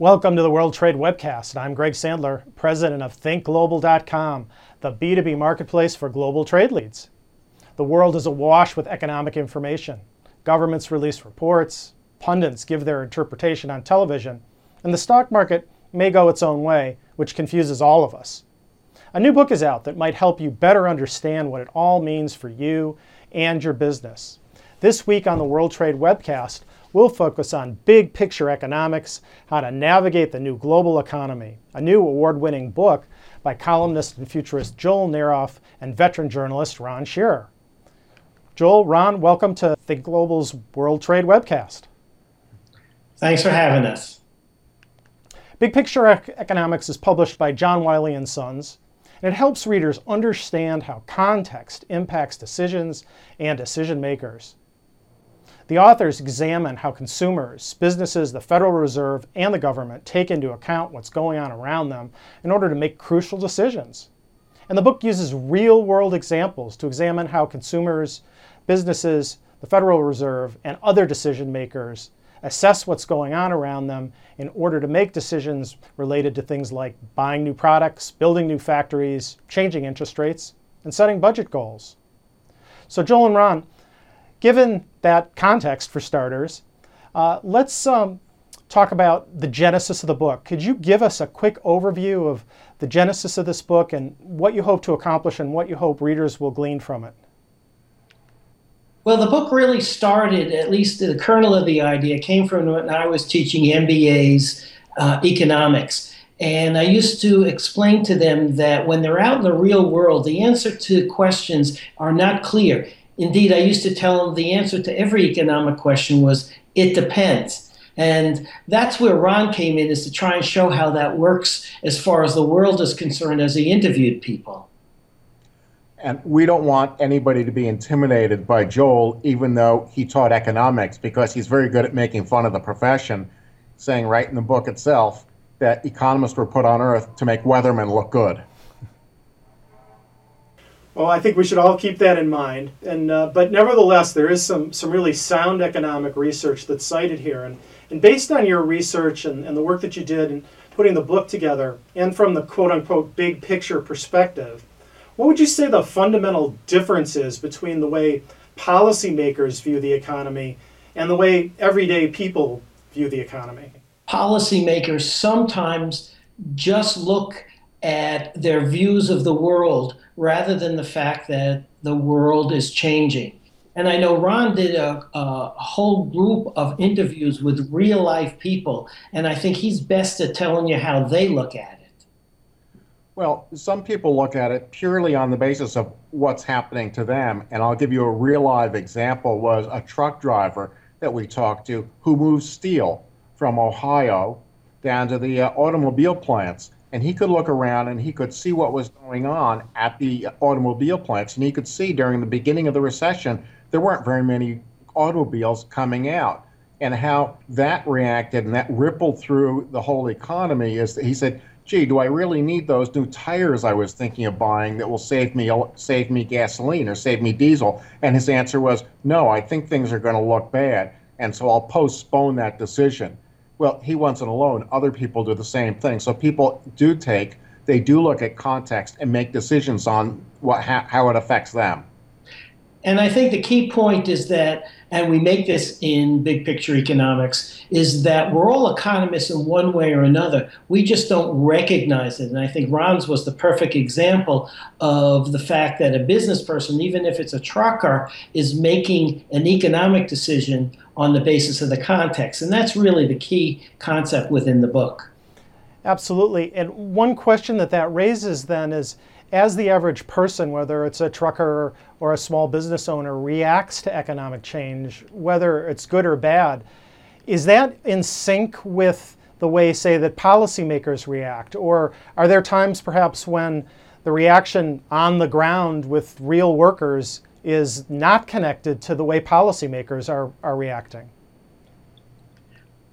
Welcome to the World Trade Webcast. I'm Greg Sandler, president of ThinkGlobal.com, the B2B marketplace for global trade leads. The world is awash with economic information. Governments release reports, pundits give their interpretation on television, and the stock market may go its own way, which confuses all of us. A new book is out that might help you better understand what it all means for you and your business. This week on the World Trade Webcast, we'll focus on big picture economics, how to navigate the new global economy, a new award winning book by columnist and futurist Joel Naroff and veteran journalist Ron Scherer. Joel, Ron, welcome to Think Global's World Trade Webcast. Thanks for having us. Big Picture Economics is published by John Wiley and Sons, and it helps readers understand how context impacts decisions and decision makers. The authors examine how consumers, businesses, the Federal Reserve, and the government take into account what's going on around them in order to make crucial decisions. And the book uses real world examples to examine how consumers, businesses, the Federal Reserve, and other decision makers assess what's going on around them in order to make decisions related to things like buying new products, building new factories, changing interest rates, and setting budget goals. So, Joel and Ron, given that context for starters, uh, let's um, talk about the genesis of the book. Could you give us a quick overview of the genesis of this book and what you hope to accomplish and what you hope readers will glean from it? Well, the book really started, at least the kernel of the idea came from when I was teaching MBAs uh, economics. And I used to explain to them that when they're out in the real world, the answer to questions are not clear. Indeed, I used to tell them the answer to every economic question was, it depends. And that's where Ron came in, is to try and show how that works as far as the world is concerned as he interviewed people. And we don't want anybody to be intimidated by Joel, even though he taught economics, because he's very good at making fun of the profession, saying right in the book itself that economists were put on earth to make weathermen look good. Well, I think we should all keep that in mind. And uh, but nevertheless, there is some some really sound economic research that's cited here, and and based on your research and, and the work that you did in putting the book together, and from the quote unquote big picture perspective, what would you say the fundamental difference is between the way policymakers view the economy and the way everyday people view the economy? Policymakers sometimes just look at their views of the world rather than the fact that the world is changing. And I know Ron did a, a, whole group of interviews with real life people, and I think he's best at telling you how they look at it. Well, some people look at it purely on the basis of what's happening to them, and I'll give you a real live example was a truck driver that we talked to who moved steel from Ohio down to the uh, automobile plants and he could look around and he could see what was going on at the automobile plants. And he could see during the beginning of the recession there weren't very many automobiles coming out. And how that reacted and that rippled through the whole economy is that he said gee do i really need those new tires i was thinking of buying that will save me save me gasoline or save me diesel? And his answer was no i think things are going to look bad. And so i'll postpone that decision well, he wasn't alone. Other people do the same thing. So people do take, they do look at context and make decisions on what how, how it affects them. And I think the key point is that, and we make this in big picture economics, is that we're all economists in one way or another. We just don't recognize it. And I think Ron's was the perfect example of the fact that a business person, even if it's a trucker, is making an economic decision on the basis of the context. And that's really the key concept within the book. Absolutely. And one question that that raises then is as the average person, whether it's a trucker or a small business owner, reacts to economic change, whether it's good or bad, is that in sync with the way, say, that policymakers react? Or are there times perhaps when the reaction on the ground with real workers is not connected to the way policymakers are, are reacting?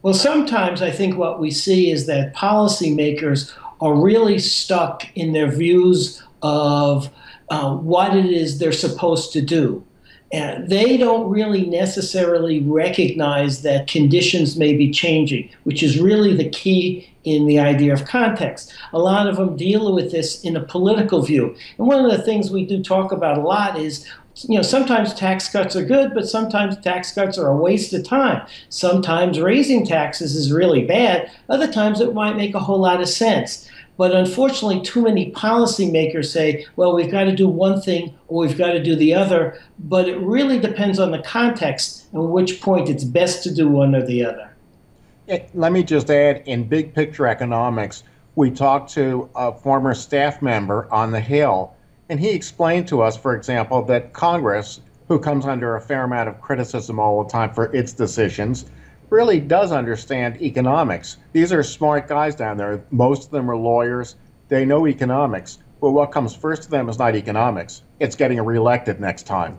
Well, sometimes I think what we see is that policymakers are really stuck in their views of uh, what it is they're supposed to do. And they don't really necessarily recognize that conditions may be changing, which is really the key in the idea of context. A lot of them deal with this in a political view. And one of the things we do talk about a lot is you know, sometimes tax cuts are good, but sometimes tax cuts are a waste of time. Sometimes raising taxes is really bad. Other times it might make a whole lot of sense. But unfortunately, too many policymakers say, well, we've got to do one thing or we've got to do the other. But it really depends on the context and which point it's best to do one or the other. Let me just add in big picture economics, we talked to a former staff member on the Hill and he explained to us, for example, that Congress, who comes under a fair amount of criticism all the time for its decisions, really does understand economics. These are smart guys down there. Most of them are lawyers. They know economics. But what comes first to them is not economics, it's getting reelected next time.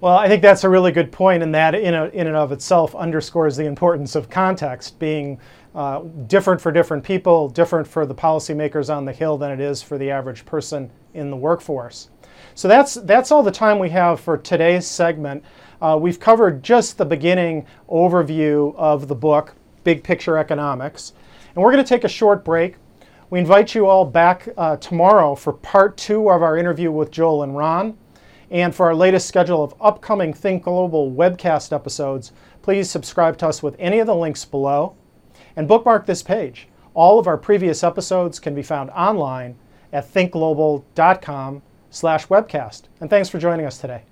Well, I think that's a really good point, and that in, a, in and of itself underscores the importance of context being uh, different for different people, different for the policymakers on the Hill than it is for the average person in the workforce. So that's, that's all the time we have for today's segment. Uh, we've covered just the beginning overview of the book, Big Picture Economics. And we're going to take a short break. We invite you all back uh, tomorrow for part two of our interview with Joel and Ron. And for our latest schedule of upcoming Think Global webcast episodes, please subscribe to us with any of the links below and bookmark this page. All of our previous episodes can be found online at thinkglobal.com slash webcast. And thanks for joining us today.